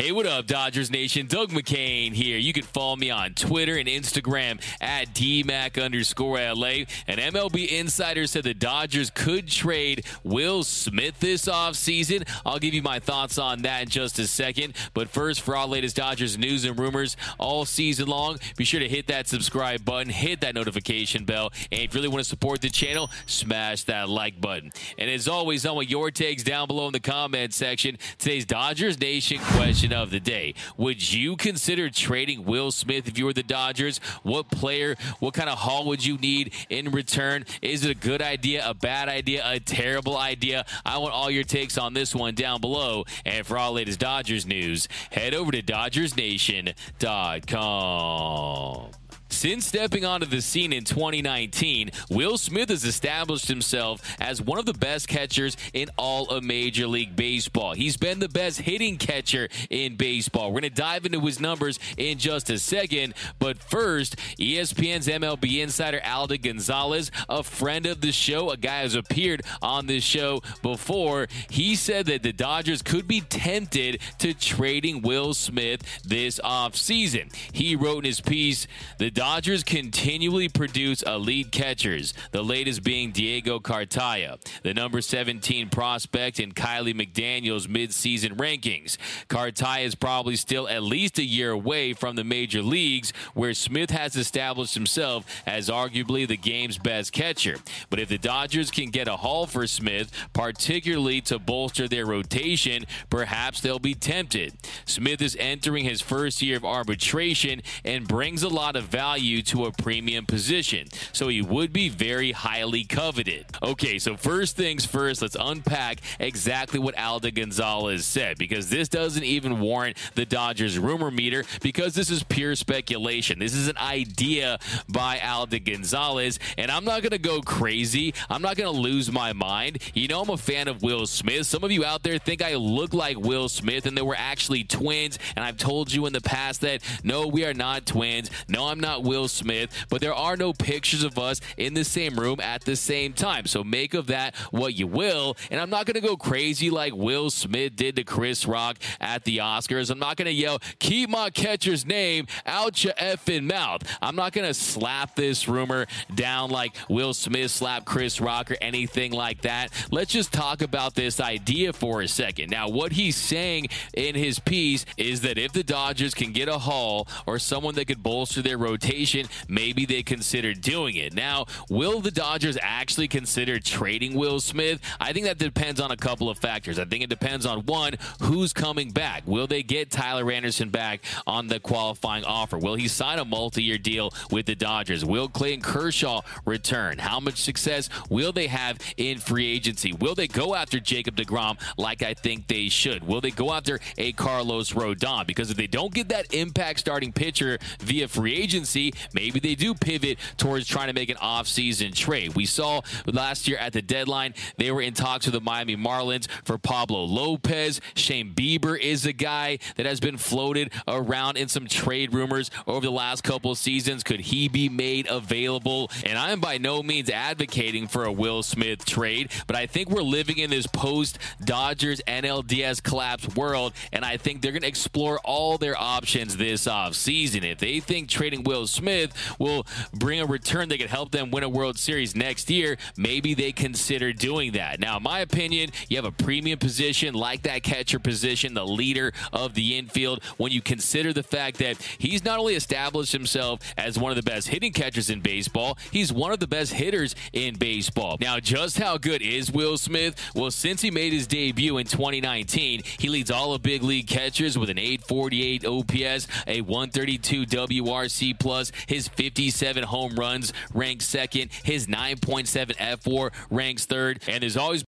Hey, what up, Dodgers Nation? Doug McKain here. You can follow me on Twitter and Instagram at DMAC underscore LA. An MLB insider said the Dodgers could trade Will Smith this offseason. I'll give you my thoughts on that in just a second. But first, for all latest Dodgers news and rumors all season long, be sure to hit that subscribe button, hit that notification bell, and if you really want to support the channel, smash that like button. And as always, I want your takes down below in the comment section. Today's Dodgers Nation question question of the day. Would you consider trading Will Smith if you were the Dodgers? What player, what kind of haul would you need in return? Is it a good idea, a bad idea, a terrible idea? I want all your takes on this one down below. And for all latest Dodgers news, head over to DodgersNation.com. Since stepping onto the scene in 2019, Will Smith has established himself as one of the best catchers in all of Major League Baseball. He's been the best hitting catcher in baseball. We're going to dive into his numbers in just a second, but first, ESPN's MLB insider Alden Gonzalez, a friend of the show, a guy who's appeared on this show before, he said that the Dodgers could be tempted to trading Will Smith this offseason. He wrote in his piece, the Dodgers continually produce elite catchers, the latest being Diego Cartaya, the number 17 prospect in Kiley McDaniel's midseason rankings. Cartaya is probably still at least a year away from the major leagues, where Smith has established himself as arguably the game's best catcher. But if the Dodgers can get a haul for Smith, particularly to bolster their rotation, perhaps they'll be tempted. Smith is entering his first year of arbitration and brings a lot of value value to a premium position, so he would be very highly coveted. Okay, so first things first, let's unpack exactly what Alden Gonzalez said because this doesn't even warrant the Dodgers rumor meter because this is pure speculation. This is an idea by Alden Gonzalez, and I'm not going to go crazy. I'm not going to lose my mind. You know, I'm a fan of Will Smith. Some of you out there think I look like Will Smith, and they were actually twins. And I've told you in the past that no, we are not twins. No, I'm not Will Smith, but there are no pictures of us in the same room at the same time. So make of that what you will. And I'm not going to go crazy like Will Smith did to Chris Rock at the Oscars. I'm not going to yell, keep my catcher's name out your effing mouth. I'm not going to slap this rumor down like Will Smith slapped Chris Rock or anything like that. Let's just talk about this idea for a second. Now, what he's saying in his piece is that if the Dodgers can get a haul or someone that could bolster their rotation, maybe they consider doing it. Now, will the Dodgers actually consider trading Will Smith? I think that depends on a couple of factors. I think it depends on one, who's coming back. Will they get Tyler Anderson back on the qualifying offer? Will he sign a multi year deal with the Dodgers? Will Clayton Kershaw return? How much success will they have in free agency? Will they go after Jacob DeGrom like I think they should? Will they go after a Carlos Rodon? Because if they don't get that impact starting pitcher via free agency, maybe they do pivot towards trying to make an offseason trade. We saw last year at the deadline, they were in talks with the Miami Marlins for Pablo Lopez. Shane Bieber is a guy that has been floated around in some trade rumors over the last couple seasons. Could he be made available? And I am by no means advocating for a Will Smith trade, but I think we're living in this post Dodgers NLDS collapse world, and I think they're going to explore all their options this offseason. If they think trading Will Smith will bring a return that could help them win a World Series next year, maybe they consider doing that. Now, in my opinion, you have a premium position like that catcher position, the leader of the infield, when you consider the fact that he's not only established himself as one of the best hitting catchers in baseball, he's one of the best hitters in baseball. Now, just how good is Will Smith? Well, since he made his debut in 2019, he leads all of big league catchers with an 848 OPS, a 132 WRC plus plus. His 57 home runs ranks second. His 9.7 fWAR ranks third. And there's always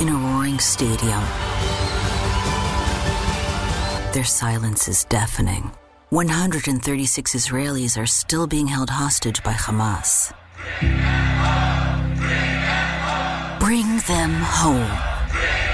in a roaring stadium. Their silence is deafening. 136 Israelis are still being held hostage by Hamas. Them home.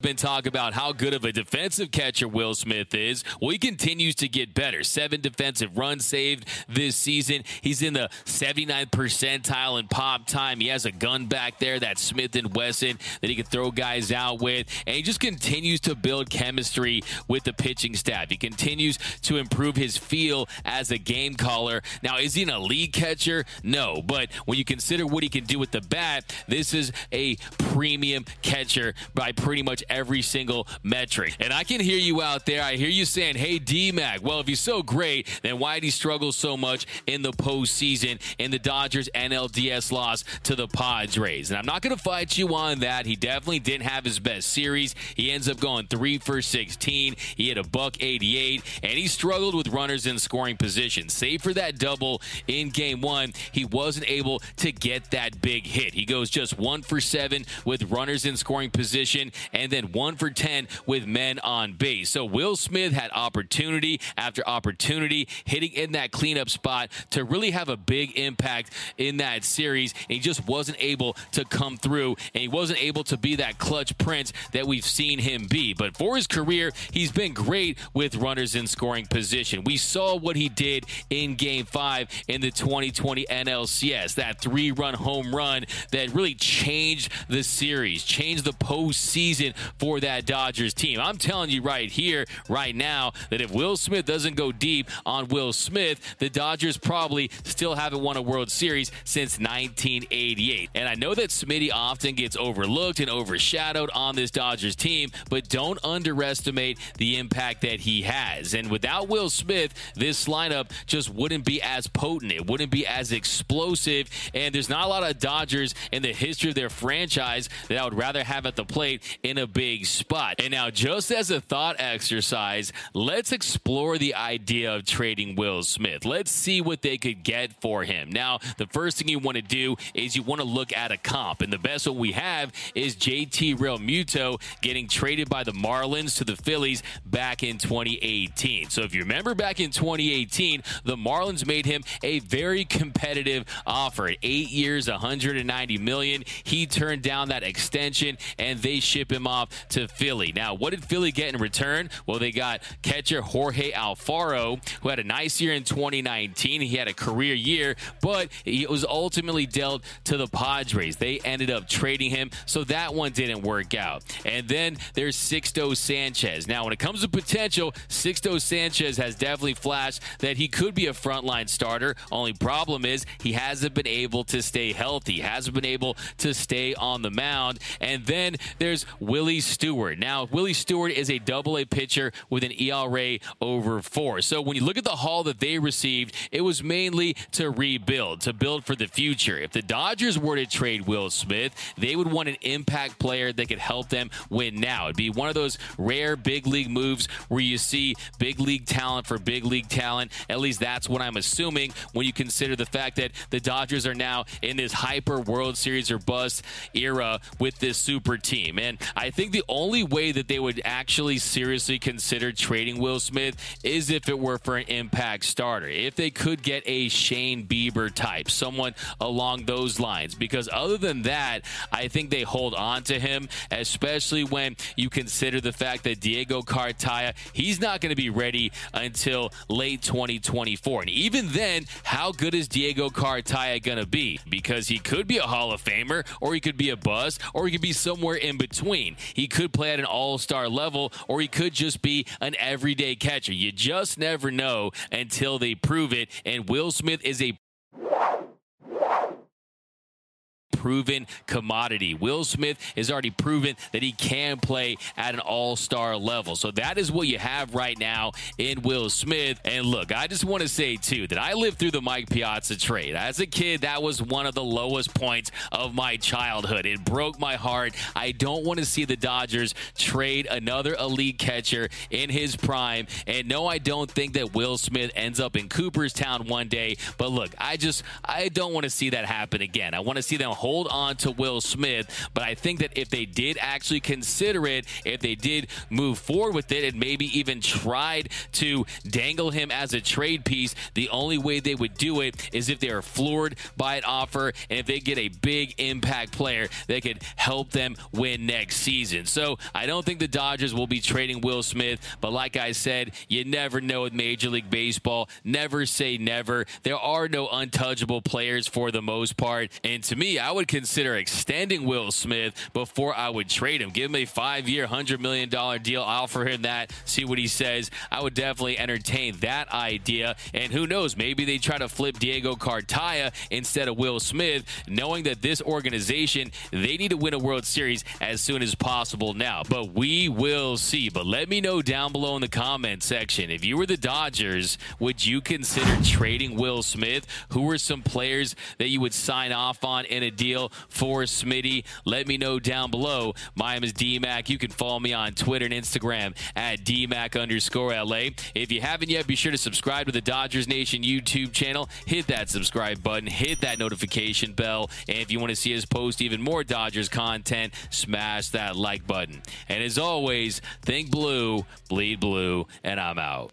Been talking about how good of a defensive catcher Will Smith is. Well, he continues to get better. Seven defensive runs saved this season. He's in the 79th percentile in pop time. He has a gun back there, that Smith and Wesson, that he can throw guys out with. And he just continues to build chemistry with the pitching staff. He continues to improve his feel as a game caller. Now, is he an elite catcher? No. But when you consider what he can do with the bat, this is a premium catcher by pretty much every single metric. And I can hear you out there. I hear you saying, hey, D Mac, well, if he's so great, then why did he struggle so much in the postseason in the Dodgers NLDS loss to the Padres? And I'm not going to fight you on that. He definitely didn't have his best series. He ends up going three for 16. He hit a buck 88, and he struggled with runners in scoring position. Save for that double in game one, he wasn't able to get that big hit. He goes just one for seven with runners in scoring position, and then one for 10 with men on base. So Will Smith had opportunity after opportunity hitting in that cleanup spot to really have a big impact in that series. And he just wasn't able to come through, and he wasn't able to be that clutch prince that we've seen him be. But for his career, he's been great with runners in scoring position. We saw what he did in game five in the 2020 NLCS, that three run home run that really changed the series, changed the postseason for that Dodgers team. I'm telling you right here, right now, that if Will Smith doesn't go deep on Will Smith, the Dodgers probably still haven't won a World Series since 1988. And I know that Smitty often gets overlooked and overshadowed on this Dodgers team, but don't underestimate the impact that he has. And without Will Smith, this lineup just wouldn't be as potent. It wouldn't be as explosive. And there's not a lot of Dodgers in the history of their franchise that I would rather have at the plate in a big spot. And now, just as a thought exercise, let's explore the idea of trading Will Smith. Let's see what they could get for him. Now, the first thing you want to do is you want to look at a comp. And the best one we have is JT Realmuto getting traded by the Marlins to the Phillies back in 2018. So if you remember back in 2018, the Marlins made him a very competitive offer eight years, 190 million. He turned down that extension and they ship him off to Philly. Now, what did Philly get in return? Well, they got catcher Jorge Alfaro, who had a nice year in 2019. He had a career year, but he was ultimately dealt to the Padres. They ended up trading him, so that one didn't work out. And then there's Sixto Sanchez. Now, when it comes to potential, Sixto Sanchez has definitely flashed that he could be a frontline starter. Only problem is he hasn't been able to stay healthy, hasn't been able to stay on the mound. And then there's Willie Stewart. Now, Willie Stewart is a double A pitcher with an ERA over four. So when you look at the haul that they received, it was mainly to rebuild, to build for the future. If the Dodgers were to trade Will Smith, they would want an impact player that could help them win now. It'd be one of those rare big league moves where you see big league talent for big league talent. At least that's what I'm assuming when you consider the fact that the Dodgers are now in this hyper World Series or bust era with this super team. And I think the only way that they would actually seriously consider trading Will Smith is if it were for an impact starter. If they could get a Shane Bieber type, someone along those lines. Because other than that, I think they hold on to him, especially when you consider the fact that Diego Cartaya, he's not going to be ready until late 2024. And even then, how good is Diego Cartaya going to be? Because he could be a Hall of Famer, or he could be a bust, or he could be somewhere in between. He could play at an all star level, or he could just be an everyday catcher. You just never know until they prove it. And Will Smith is a proven commodity. Will Smith has already proven that he can play at an all star level. So that is what you have right now in Will Smith. And look, I just want to say, too, that I lived through the Mike Piazza trade. As a kid, that was one of the lowest points of my childhood. It broke my heart. I don't want to see the Dodgers trade another elite catcher in his prime. And no, I don't think that Will Smith ends up in Cooperstown one day. But look, I just, I don't want to see that happen again. I want to see them hold hold on to Will Smith. But I think that if they did actually consider it, if they did move forward with it, and maybe even tried to dangle him as a trade piece, the only way they would do it is if they are floored by an offer and if they get a big impact player that could help them win next season. So I don't think the Dodgers will be trading Will Smith, but like I said, you never know with Major League Baseball. Never say never. There are no untouchable players for the most part. And to me, I would consider extending Will Smith before I would trade him. Give him a five year, $100 million deal. I'll offer him that, see what he says. I would definitely entertain that idea. And who knows, maybe they try to flip Diego Cartaya instead of Will Smith, knowing that this organization, they need to win a World Series as soon as possible now. But we will see. But let me know down below in the comment section if you were the Dodgers, would you consider trading Will Smith? Who are some players that you would sign off on in a deal for Smitty? Let me know down below. My name is DMAC. You can follow me on Twitter and Instagram at DMAC underscore LA. If you haven't yet, be sure to subscribe to the Dodgers Nation YouTube channel. Hit that subscribe button, hit that notification bell. And if you want to see us post even more Dodgers content, smash that like button. And as always, think blue, bleed blue, and I'm out.